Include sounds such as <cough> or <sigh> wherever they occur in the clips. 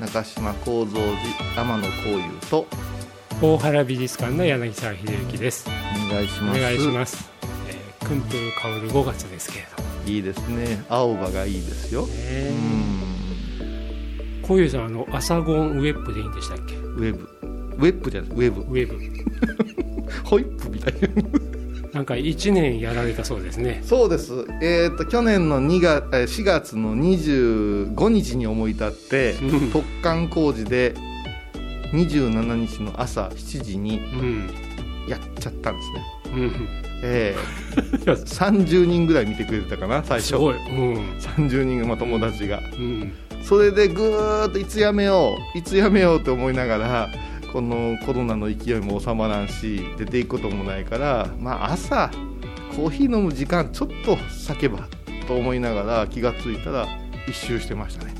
中島幸三寺天野幸雄と大原美術館の柳沢秀幸です。お願いしおます。願いします、えー、訓風香る5月ですけれどいいですね。青葉がいいですよ。うねんこういうさん。あのアサゴンウェップでいいんでしたっけウェブウェブじゃないウェブウェブホイップみたいななんか1年やられたそうですね。そうです。えっ、と去年の2月えー4月の25日に思い立ってうん。突貫工事で27日の朝7時にうん。やっちゃったんですね。うん。ええ <laughs> いや30人ぐらい見てくれてたかな最初。すごい。うん。30人が、まあ、友達が。うん。それでぐーっといつやめよういつやめようと思いながらこのコロナの勢いも収まらんし出ていくこともないから、まあ、朝コーヒー飲む時間ちょっと避けばと思いながら気がついたら一周してましたね。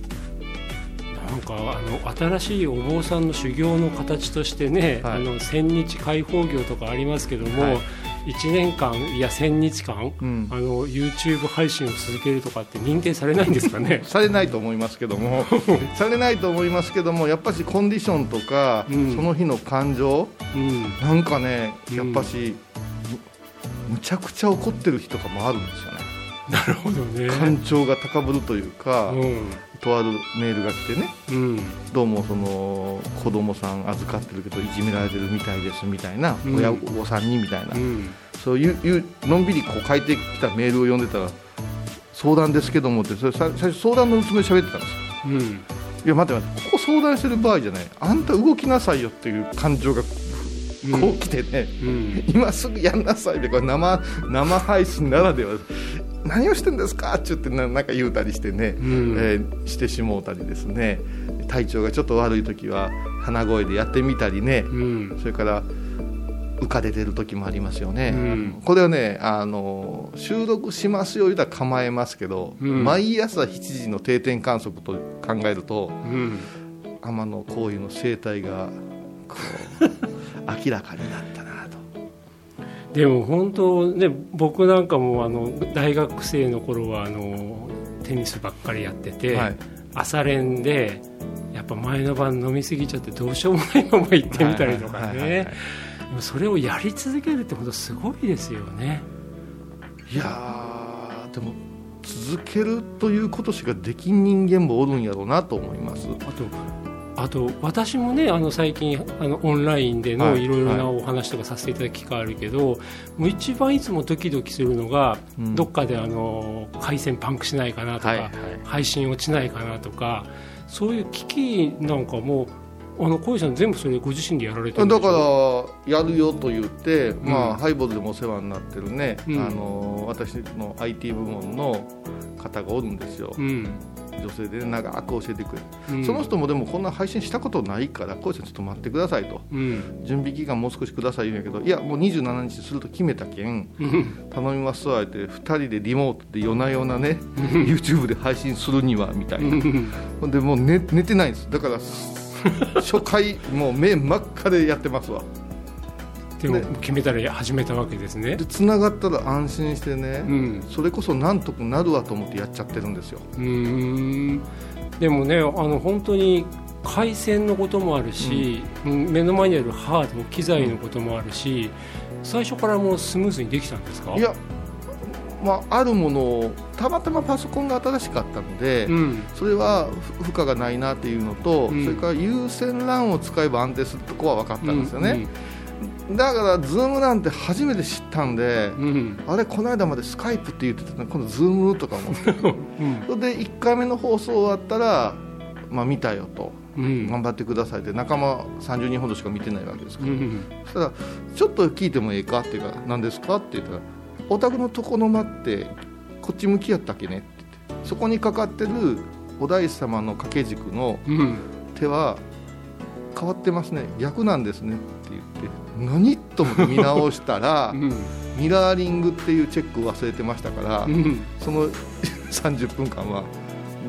なんかあの新しいお坊さんの修行の形としてね、はい。あの千日開放業とかありますけども、はい1年間いや千日間、うん。あの YouTube 配信を続けるとかって認定されないんですかね？<laughs> されないと思いますけども。<laughs> されないと思いますけどもやっぱしコンディションとか、うん。その日の感情うん。なんかねうんやっぱし、むむちゃくちゃ怒ってる日とかもあるんですよねなるほどね。感情が高ぶるというか、うん。とあるメールが来てね。うん。どうもその子供さん預かってるけどいじめられてるみたいですみたいな、うん。親御さんにみたいな、うん。そういうのんびりこう書いてきたメールを読んでたら相談ですけどもってそれさ最初相談のつもりで喋ってたんですよ。うん。いや待って待ってここ相談してる場合じゃない。あんた動きなさいよっていう感情がこう来てね、うん。今すぐやんなさいでこれ生生配信ならでは何をしてんですか？って言ってななんか言うたりしてね、うん。えーしてしもうたりですね。体調がちょっと悪い時は鼻声でやってみたりね、うん。それから浮かれてる時もありますよね、うん。これはねあの収録しますよ言うたら構えますけど、うん。毎朝7時の定点観測と考えるとうん。天野幸雄の生態がこう <laughs> 明らかになった。でも本当ね僕なんかもあの大学生の頃はあのテニスばっかりやってて、はい。朝練でやっぱ前の晩飲み過ぎちゃってどうしようもないまま行ってみたりとかね。それをやり続けるって本当すごいですよね。いやーでも続けるということしかできん人間もおるんやろうなと思います。あとあと私もねあの最近あのオンラインではいのいろいろなはいお話とかさせていただく機会あるけど、もう一番いつもドキドキするのが、うん。どっかであの回線パンクしないかなとか、はいはい。配信落ちないかなとかそういう機器なんかもあの小石さん全部それご自身でやられてだからやるよと言って、まうん。あ、ハイボールでもお世話になってるね、うん。あの私の IT 部門の方がおるんですよ、うん女性で長く教えてくれ。る、うん。その人もでもこんな配信したことないからこうしてちょっと待ってくださいと。うん。準備期間もう少しください言うんやけどいやもう27日すると決めたけん。頼みますわって2人でリモートで夜な夜なね YouTube で配信するにはみたいな。ほん。でもう寝寝てないんです。だから初回もう目真っ赤でやってますわでもね。決めたら始めたわけですね。で繋がったら安心してね、うん。それこそなんとかなるわと思ってやっちゃってるんですよ。うーん。でもねあの本当に回線のこともあるし、うん。目の前にあるハード機材のこともあるし、最初からもうスムーズにできたんですか？いやまあ、あるものをたまたまパソコンが新しかったので、うん。それはふ負荷がないなっていうのと、うん。それから有線 LAN を使えば安定するとこは分かったんですよね、だから Zoom なんて初めて知ったんで、うん。うんあれこの間までスカイプって言ってたのに今度 Zoom とか思ってうん。それで1回目の放送終わったら、まあ、見たよと。うん。頑張ってくださいって。仲間30人ほどしか見てないわけですから、うん。そしたらちょっと聞いてもいいかっていうから何ですかって言ったらお宅の床の間ってこっち向きやったっけねって言ってそこにかかってるお大師様の掛け軸のうん。手は変わってますね。逆なんですねって言って何と思って見直したら <laughs> うん。ミラーリングっていうチェックを忘れてましたからうん。その30分間は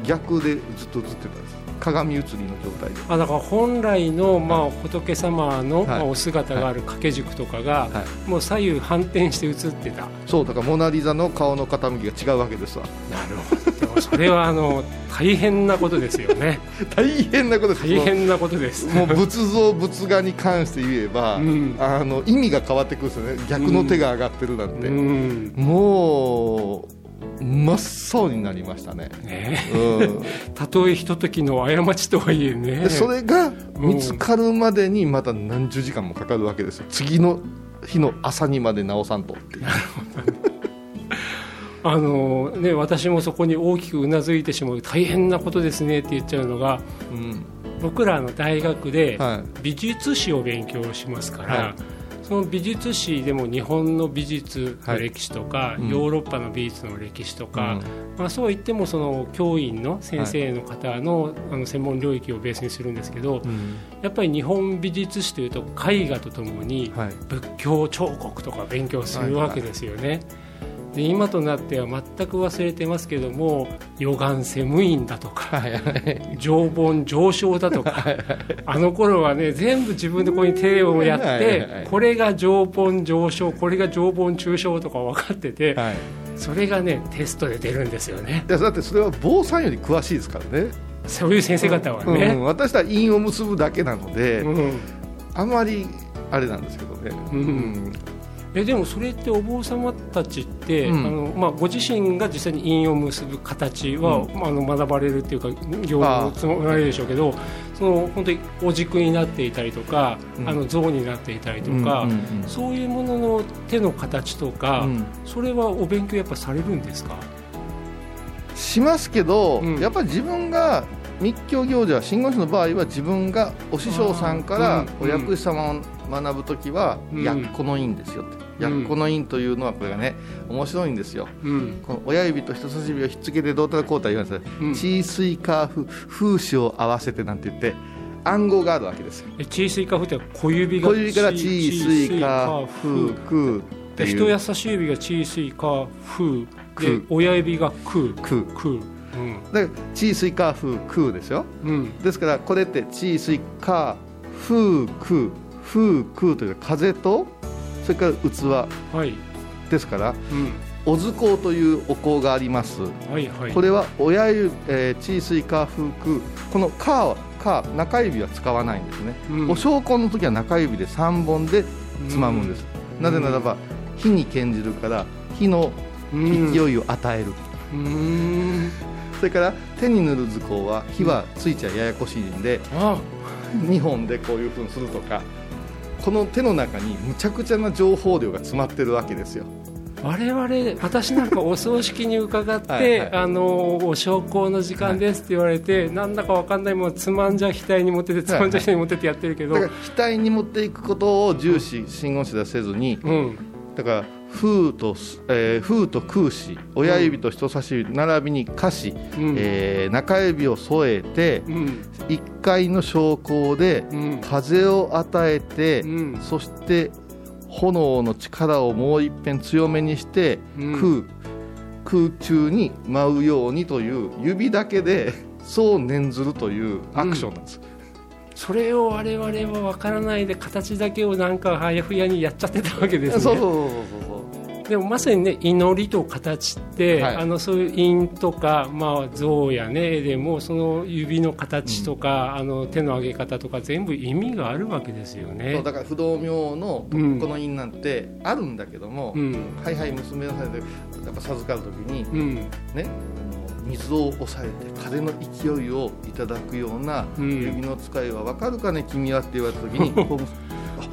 逆でずっと映ってたんです。鏡写りの状態で。あだから本来の、まあ、仏様の、はい。まあ、お姿がある掛け軸とかが、はもう左右反転して映ってた。そうだからモナ・リザの顔の傾きが違うわけですわ。なるほど <laughs> それはあの大変なことですよね。<laughs> 大変なことです。大変なことです。もう <laughs> 仏像仏画に関して言えば、うん。あの意味が変わってくるんですよね。逆の手が上がってるなんて、うん。もう真っ青になりましたね、ね。うん。たとえひとときの過ちとはいえね。でそれが見つかるまでにまた何十時間もかかるわけですよ。次の日の朝にまで直さんと。っていうあのね私もそこに大きくうなずいてしまう大変なことですねって言っちゃうのがうん。僕らの大学ではい。美術史を勉強しますから、はい。その美術史でも日本の美術の歴史とか、うん。ヨーロッパの美術の歴史とか、うん。まあ、そう言ってもその教員の先生の方の,、あの専門領域をベースにするんですけどうん。やっぱり日本美術史というと絵画とともにはい。仏教彫刻とか勉強するわけですよね。で今となっては全く忘れてますけども予願セムインだとかはいはい。常盆上昇だとかあの頃はね全部自分でここに手をやっはいはいはい。てこれが常盆上昇これが常盆中昇とか分かっててはい。それがねテストで出るんですよね。いやだってそれは坊さんより詳しいですからね。そういう先生方はうんね。私は因を結ぶだけなので、うん。あまりあれなんですけどね、うんえでもそれってお坊様たちって、うん。あのまあ、ご自身が実際に因を結ぶ形は、うん。まあ、あの学ばれるっていうか行をつもられるでしょうけどその本当にお軸になっていたりとか、うん。あの像になっていたりとか、そういうものの手の形とか、うん。それはお勉強やっぱされるんですか？しますけど、うん。やっぱり自分が密教行者真言宗の場合は自分がお師匠さんからお薬師様を学ぶ時はうん。薬庫の印ですよって、うん。薬庫の印というのはこれがね面白いんですよ。うん。この親指と人差し指をひっつけてどうたらこうたら言うんですよ、うん。チースイカーフ風刺を合わせてなんて言って暗号があるわけですよ。えチースイカフって小指が小指からチースイカフフクーってで人いう差し指がチースイカフ。親指がクククだからチースイカーフクーですよ。うん。うんですからこれってチースイカフークフークという風とそれから器。はい。ですからうん。お図工というお香があります。はいはい。これは親指、えー、チースイカフークこのカーは中指は使わないんですね、うん。お焼香の時は中指で3本でつまむんです、うん。なぜならば火に献じるから火のうん。勢いを与える、うん。それから手に塗る図工は火はついちゃややこしいんで、あ。2本でこういうふうにするとかこの手の中にむちゃくちゃな情報量が詰まってるわけですよ。我々私なんかお葬式に伺ってはいはい。あのお焼香の時間ですって言われて、なんだかわかんないものつまんじゃ額に持っててつまんじゃ額に持ってってやってるけど、だから額に持っていくことを重視真言宗ではせずにうん。だから風と、えー、風と空詞親指と人差し指並びに下肢、うん。えー中指を添えてうん。一回の昇降でうん。風を与えて、うん。そして炎の力をもう一遍強めにして、うん。空空中に舞うようにという指だけで <laughs> そう念ずるというアクションなんです、それを我々は分からないで形だけをなんかあやふやにやっちゃってたわけですね。そうそうそうそうでもまさにね祈りと形って、はい。あのそういう印とか、まあ、像やね絵でもその指の形とか、あの手の上げ方とか全部意味があるわけですよそねう。だから不動明のこうん。の印なんてあるんだけども、うん。はいはい娘のさでやっぱ授かる時にうん。ね水を抑えて風の勢いをいただくようなうん。指の使いは分かるかね君はって言われた時に <laughs> こうあ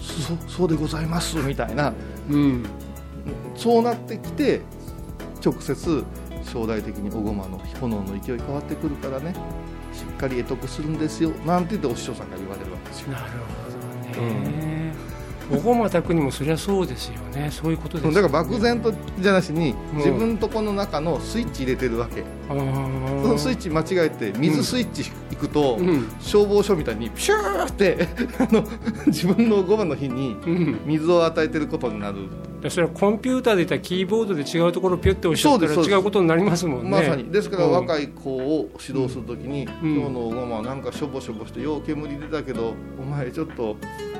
そそうでございますみたいな。うんそうなってきて直接将来的に小駒の炎の勢い変わってくるからね。しっかり得得するんですよ。なんて言ってお師匠さんが言われるわけですよ。なるほどね。おごま宅にもそりゃそうですよね。そういうことですよね。だから漠然とじゃなしにうん。自分とこの中のスイッチ入れてるわけ。そのスイッチ間違えて水スイッチ行くと、うん。消防署みたいにピューってあの自分の5番の日にうん。水を与えてることになる、でそれはコンピューターで言ったらキーボードで違うところをピュッて押しちゃったら違うことになりますもんね。まさに。ですからうん。若い子を指導するときに、うん。今日の5番はなんかしょぼしょぼしてよう煙出たけどお前ちょっと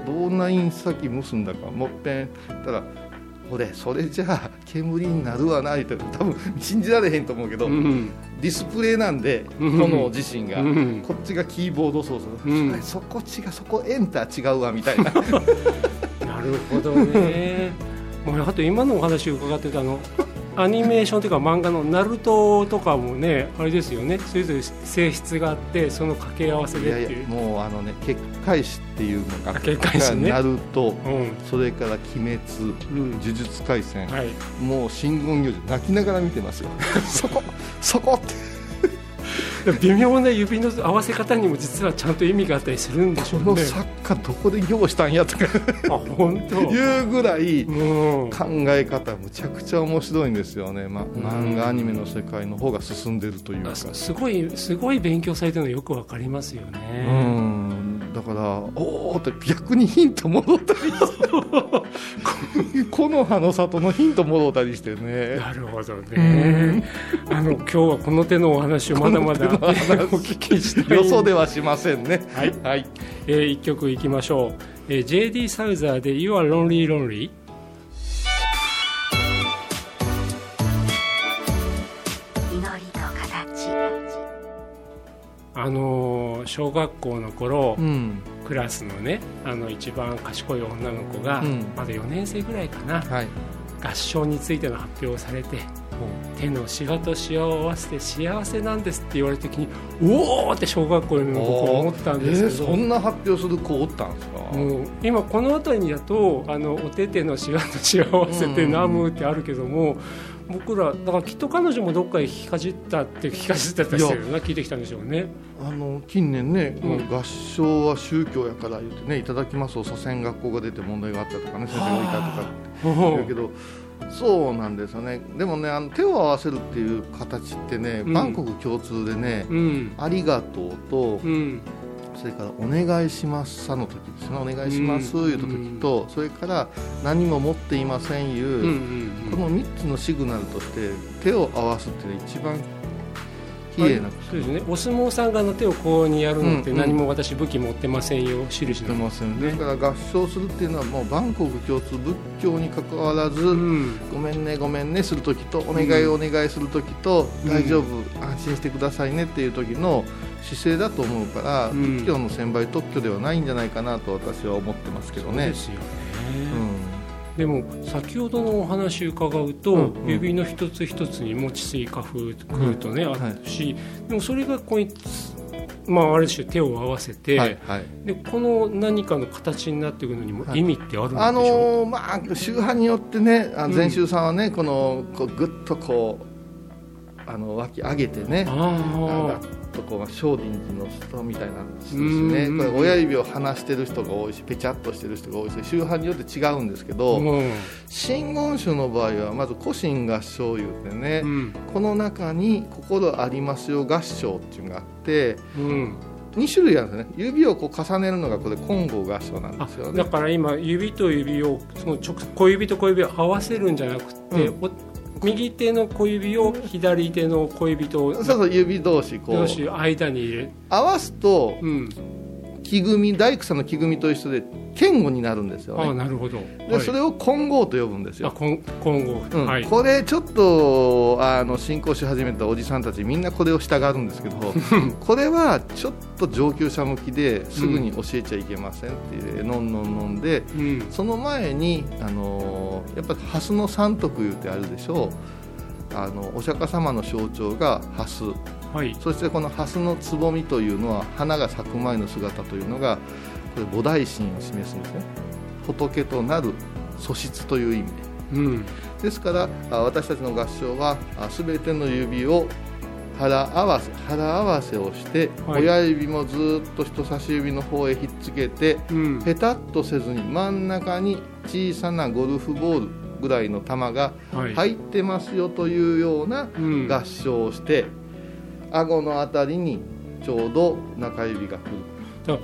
どんな印先結んだかもっぺん。たら俺それじゃあ煙になるわなって多分信じられへんと思うけど、うん。ディスプレイなんでうん。炎自身が、うん。こっちがキーボード操作、うん。そこ違うそこエンター違うわみたいな。<laughs> なるほどね。もうあと今のお話を伺ってたあのアニメーションというか漫画の「ナルトとかもねあれですよね。それぞれ性質があってその掛け合わせでっていう。もうあのね結界師っていうのがあ結界師ね。なるとうん。それから鬼滅うん。呪術廻戦、はい、もう真言行事泣きながら見てますよ。<laughs> そこそこって <laughs> 微妙な指の合わせ方にも実はちゃんと意味があったりするんでしょうね。この作家どこで行したんやとかあ本当。<laughs> いうぐらいうん考え方むちゃくちゃ面白いんですよね、ま、ん漫画アニメの世界の方が進んでるというかあすすごいすごい勉強されてるのよくわかりますようね。んだからおおって逆にヒントもろったりして <laughs> この葉の里のヒントもろたりしてねなるほどね。あの今日はこの手のお話をまだまだお聞きしたい。よそではしませんねはい。はいえー、一曲いきましょう。えー、J.D. サウザーで You are lonely lonely。祈りと形あのー小学校の頃、うん。クラスのねあの一番賢い女の子が、うん。まだ4年生ぐらいかなはい。合唱についての発表をされて手のしわとしわを合わせて幸せなんですって言われた時におおって小学校の僕は思ったんですけど、えーそんな発表する子おったんですか、もう今この辺りだとあのお手手のしわとしわを合わせてうん。ナムってあるけども、僕らだからきっと彼女もどっかで聞きかじったって聞きかじったってしてるな聞いてきたんでしょうね。あの近年ね、うん合唱は宗教やから言ってねいただきますを左遷学校が出て問題があったとかね先生がいたとか言うけどそうなんですよね。でもねあの手を合わせるっていう形ってね、うん。万国共通でね、うん。ありがとうと、うんそれから「お願いします」さの時ですね「お願いします」うん。言うた時と、それから「何も持っていません」言う、うんうんこの3つのシグナルとして手を合わすっていうのが一番綺麗なそうですね。お相撲さんがあの手をこうにやるのってうんうん。何も私武器持ってませんよ。印してのますよね。ですから合唱するっていうのはもう万国共通仏教にかかわらず、うん。ごめんねごめんねする時とお願いお願いする時と、うん。大丈夫安心してくださいねっていう時の姿勢だと思うから、うん。仏教の専売特許ではないんじゃないかなと私は思ってますけどね。で。すよね、うん。でも先ほどのお話伺うと、うんうん。指の一つ一つに持ち水花風空とね、うん。あるし、でもそれがここにまあある種手を合わせて、はいはい。でこの何かの形になっていくのにもはい。意味ってあるんでしょう、あのーまあ宗派によってね禅宗さんはね、このこうぐっとこうあの脇上げてねあなんあかとこう精進寺の人みたいな人ですうんねこれ親指を離してる人が多いしペチャっとしてる人が多いし宗派によって違うんですけど、うん。真言宗の場合はまず古神合唱いうてね、うん。この中に心ありますよ合唱っていうのがあってうん。2種類あるんですね。指をこう重ねるのがこれ金剛合唱なんあですよね。だから今指と指をその直小指と小指を合わせるんじゃなくて、うお右手の小指を左手の小指とそうそう指同士こう同士間に入れ合わすとうん木組み大工さんの木組みと一緒で剣語になるんですよああねなるほど。でそれを金剛と呼ぶんですよ。あ今今後、うん。はい。これちょっとあの進行し始めたおじさんたちみんなこれを従うんですけど <laughs> これはちょっと上級者向きですぐに教えちゃいけませんっていうのんのんのんでうん。その前にあのやっぱ蓮の三徳いうてあるでしょう。あのお釈迦様の象徴が蓮はい。そしてこの蓮のつぼみというのは花が咲く前の姿というのがこれ菩提心を示すんですね。仏となる素質という意味で。うん。ですからあ私たちの合唱はあ全ての指を腹合わせ腹合わせをして、はい。親指もずっと人差し指の方へひっつけてうん。ペタッとせずに真ん中に小さなゴルフボールぐらいの球がはい。入ってますよというようなうん。合唱をして、顎のあたりにちょうど中指が来る。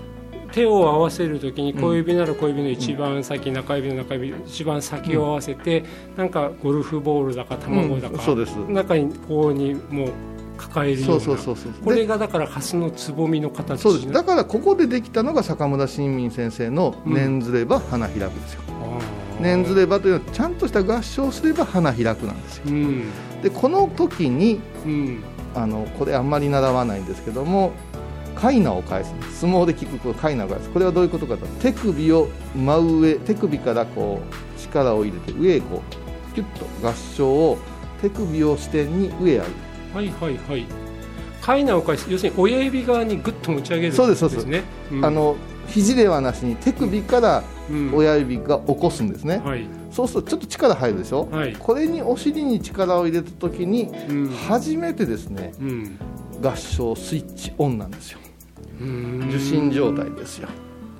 手を合わせるときに小指なら小指の一番先、中指の中指一番先を合わせて、なんかゴルフボールだか卵だか、うんそうです。中にこうにもう抱えるような。そうそうそうそう。これがだから蓮のつぼみの形そうです。だからここでできたのが坂村新民先生の「うん念ずれば花開く」ですよ。念ずればというのはちゃんとした合唱をすれば花開くなんですよ。うん。でこの時にうんあのこれあんまり習わないんですけどもカイナを返す。相撲で聞くとカイナを返す。これはどういうことかと。手首を真上手首からこう力を入れて上へこうキュッと合唱を手首を支点に上へ上げる。はいはいはい。カイナを返す。要するに親指側にグッと持ち上げるそうですそうです。ね、うん。あの肘ではなしに手首からうん。親指が起こすんですね、はいそうするとちょっと力入るでしょ、はい。これにお尻に力を入れた時にうん。初めてですねうん。合唱スイッチオンなんですよ。うん。受信状態ですよ。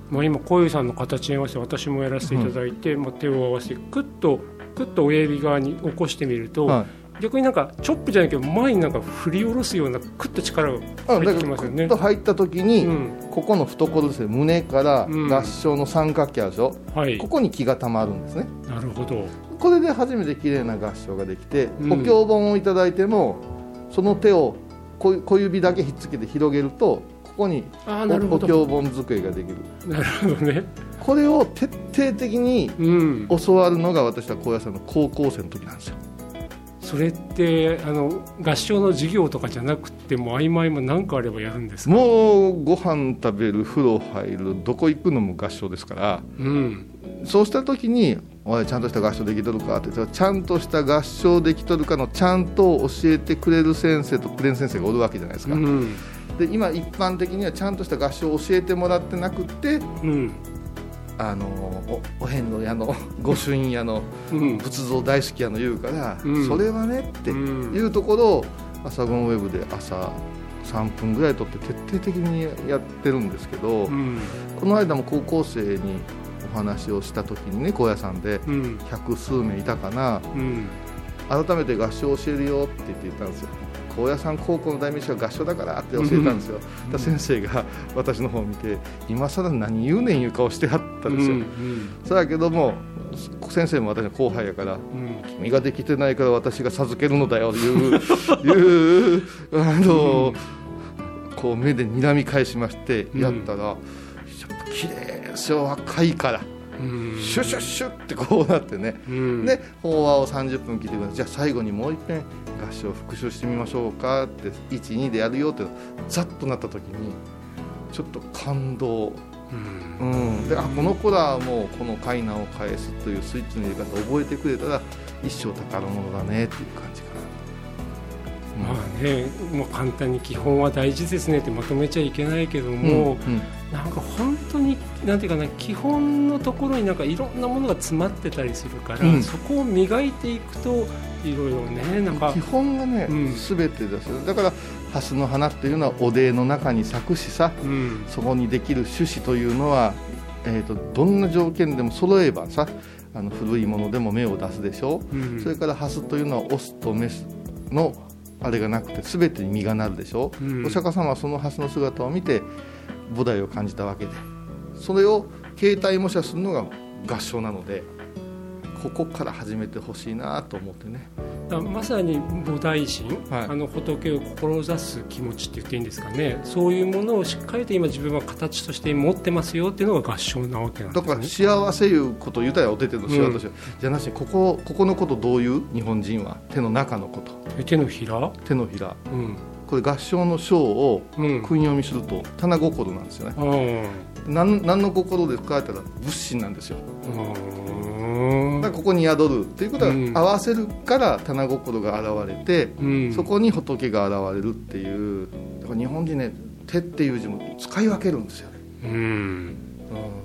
まあ、今小遊さんの形に合わせて私もやらせていただいて、まあ、手を合わせてクッとクッと親指側に起こしてみると、はい逆になんかチョップじゃないけど前になんか振り下ろすようなクッと力があ入ってきますよね。ッと入った時に、うん。ここの懐ですね。胸からうん。合唱の三角形あるでしょ、はい。ここに気がたまるんですね。なるほど。これで初めて綺麗な合唱ができて、うん。お経本をいただいてもその手を小小指だけひっつけて広げるとここにお経本机ができる。なるほどね。これを徹底的にうん。教わるのが私は高野山の高校生の時なんですよそれってあの合唱の授業とかじゃなくても合間合間何かあればやるんですか？もうご飯食べる風呂入るどこ行くのも合唱ですから。うん。そうした時に「おいちゃんとした合唱できとるか?」って言ったらちゃんとした合唱できとるかのちゃんと教えてくれる先生とプレン先生がおるわけじゃないですか、うん。で今一般的にはちゃんとした合唱を教えてもらってなくてうんあのおお遍路屋の <laughs> 御朱印屋のうん。仏像大好きやの言うから、うん。それはねってうん。いうところを朝ゴンウェブで朝3分ぐらいとって徹底的にやってるんですけど、うん。この間も高校生にお話をした時にね高野山でうん。百数名いたかな。うん。改めて合唱を教えるよって言って言ったんですよ高野山高校の代名詞は合唱だからって教えたんですよ、だから先生が私の方を見て今更何言うねんいう顔してはったんですよ、うんそうやけども先生も私の後輩やからうん。君ができてないから私が授けるのだよという <laughs> いうあの、こう目で睨み返しましてやったら、ちょっと綺麗ですよ若いから、うんシュッシュッシュッってこうなってね、うん。で法話を30分聞いてください。じゃあ最後にもう一遍合唱復習してみましょうかって12でやるよってざっとなった時にちょっと感動。うん。うん、であこの子らはもうこの階段を返すというスイッチの入れ方を覚えてくれたら一生宝物だねっていう感じかな、まあね、もう簡単に基本は大事ですねってまとめちゃいけないけどうんも、うんなんか本当になんていうかな基本のところになんかいろんなものが詰まってたりするから、うん。そこを磨いていくといろいろねなんか。基本がね、うん全てですよ。だから蓮の花っていうのはおでの中に咲くしさうん。そこにできる種子というのは、えー、とどんな条件でも揃えばさあの古いものでも芽を出すでしょ、う。ん。それから蓮というのはオスとメスのあれがなくて全てに実がなるでしょ、う。ん。お釈迦様はその蓮の姿を見て菩提を感じたわけで。それを形態模写するのが合唱なのでここから始めてほしいなと思ってね。まさに菩提心、はい。あの仏を志す気持ちって言っていいんですかね。そういうものをしっかりと今自分は形として持ってますよっていうのが合唱なわけなんでだからすね幸せいうこと言うたらおてての幸せとして、じゃなしにここここのことどういう日本人は？手の中のこと。え手のひら？手のひら。うんこれ合唱の章をうん。訓読みすると棚心なんですよね。何何の心ですかって言ったら仏心なんですよ。うだからここに宿るっていうことはうん。合わせるから棚心が現れて、ん。そこに仏が現れるっていうだから日本人ね手っていう字も使い分けるんですよね、うん。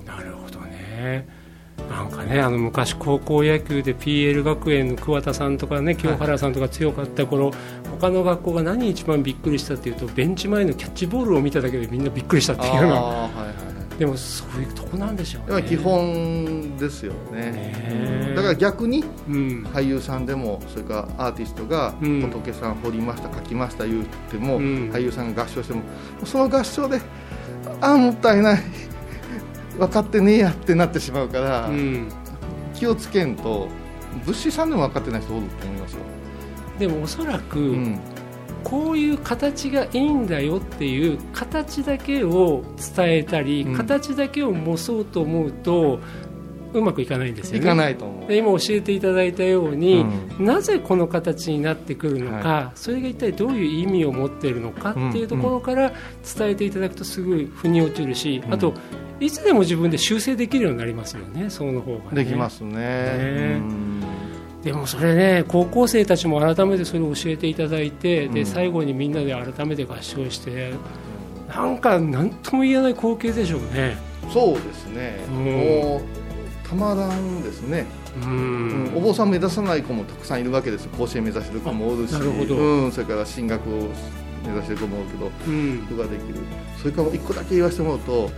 なるほどね。なんかねあの昔高校野球で PL 学園の桑田さんとかね清原さんとか強かった頃、他の学校が何一番びっくりしたっていうとベンチ前のキャッチボールを見ただけでみんなびっくりしたっていうようなあーはいはいはい。でもそういうとこなんでしょうね。基本ですよね。ねだから逆にうん。俳優さんでもそれからアーティストがうん。仏さん彫りました書きました言っても、うん。俳優さんが合唱してもその合唱でああもったいない。分かってねえやってなってしまうから、うん。気をつけんと物資さんでも分かってない人おると思いますよ、でもおそらく、うん。こういう形がいいんだよっていう形だけを伝えたり、うん。形だけを模そうと思うとうまくいかないんですよいね。かないと思う。で今教えていただいたように、うなぜこの形になってくるのか、はそれが一体どういう意味を持っているのかっていうところから伝えていただくとすぐ腑に落ちるし、うん。あといつでも自分で修正できるようになりますよねその方が、ね、できますね。ね。うんでもそれね高校生たちも改めてそれを教えていただいて、でうん。最後にみんなで改めて合唱してなんか何とも言えない光景でしょうね。そうですね、うん。もうたまらんですね、ううんん。お坊さん目指さない子もたくさんいるわけですよ。甲子園目指してる子もおるし。あなるほど。うん、それから進学を目指してる子もおるけどうん。それができる。それから一個だけ言わせてもらうと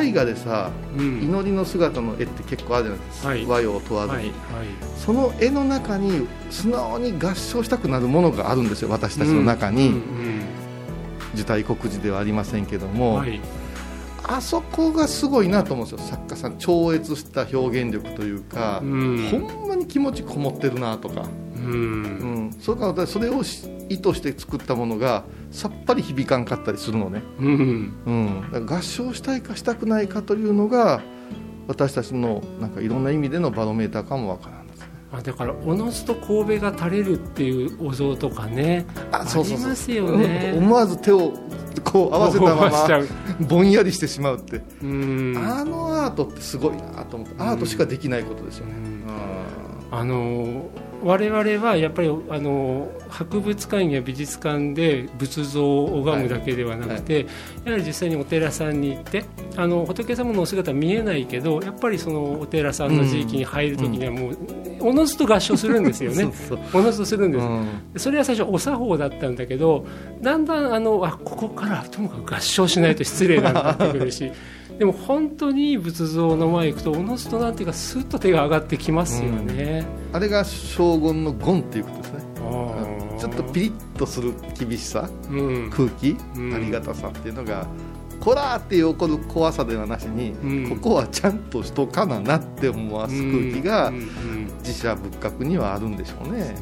絵画でさうん。祈りの姿の絵って結構あるじゃないですか、はい。和洋問わずに、はい。はい。その絵の中に素直に合唱したくなるものがあるんですよ私たちの中に、うん。受胎国寺ではありませんけどうんも、はい。あそこがすごいなと思うんですよ。作家さん超越した表現力というか、うん。ほんまに気持ちこもってるなとか、ううん。ん、それから私それをし意図して作ったものがさっぱり響かんかったりするのね、うん。うん、合唱したいかしたくないかというのが私たちのなんかいろんな意味でのバロメーターかもわからんですね。あだからおのずと神戸が垂れるっていうお像とかね。あそうそうそう。りますよね。うん。思わず手をこう合わせたままうぼんやりしてしまうって、うん。あのアートってすごいなと思って。アートしかできないことですよね、うん。あの我々はやっぱりあの博物館や美術館で仏像を拝むだけではなくて、やはり実際にお寺さんに行ってあの仏様のお姿見えないけどやっぱりそのお寺さんの地域に入るときにはもう、おのずと合唱するんですよね。<laughs> そうおのずとするんです、うん。それは最初お作法だったんだけどだんだんあのあここからともかく合唱しないと失礼なんだってくるしでも本当に仏像の前行くとおのずとなんていうかスッと手が上がってきますよね。あれが将軍の言っていうことですね。ちょっとピリッとする厳しさうん。空気、うん。ありがたさっていうのがこらーって起こる怖さではなしに、うん。ここはちゃんとしとかななって思わす空気がうんうんうん自社仏閣にはあるんでしょうね。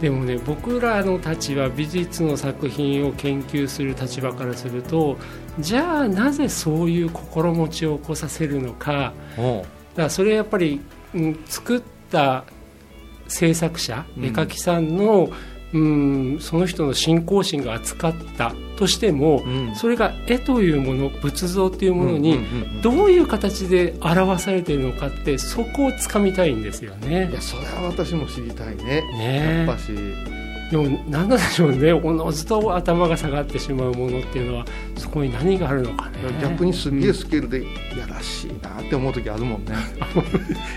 でもね僕らのたちは美術の作品を研究する立場からするとじゃあなぜそういう心持ちを起こさせるのか。だからそれはやっぱり、うん、作った制作者うん。絵描きさんの、うん、その人の信仰心が扱ったとしても、うん。それが絵というもの仏像というものに、うんうんうんどういう形で表されているのかってそこをつかみたいんですよね。い。やそれは私も知りたいね。ねやっぱしでも何なんでしょうね。おのずと頭が下がってしまうものっていうのはそこに何があるのかね。逆にすげえスケールでやらしいなって思う時あるもんね。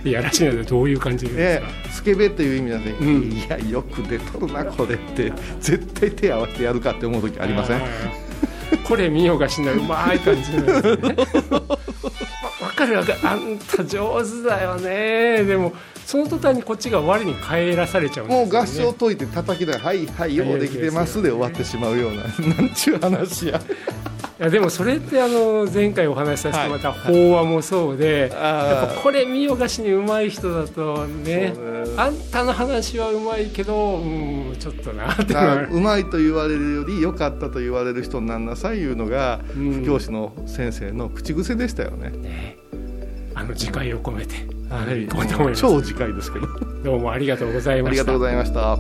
い <laughs> やらしいのでどういう感じですねか、スケベっていう意味なんで、うん。いやよく出とるなこれって絶対手合わせてやるかって思う時ありません？ーこれ見ようがしない。うまい感じなんですね。わ <laughs> わかるわかる。あんた上手だよね。でもその途端にこっちが我に返らされちゃうんもう合唱解いて叩きながら「はいはいようできてます」で終わってしまうような <laughs> なんちゅう話や。いやでもそれってあの前回お話しさせてもらった法話もそうで、やっぱこれ見よがしに上手い人だとねあんたの話は上手いけどうんちょっとなってう。まいと言われるより良かったと言われる人になんなさいいうのがう教師の先生の口癖でしたよね。ね。あの次回を込めて、はい。行こうと思い。ます超次回ですけど。どうもありがとうございました。ありがとうございました。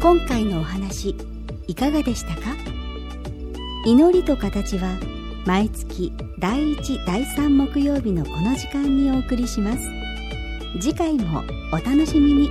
今回のお話いかがでしたか？祈りと形は毎月第1第3木曜日のこの時間にお送りします。次回もお楽しみに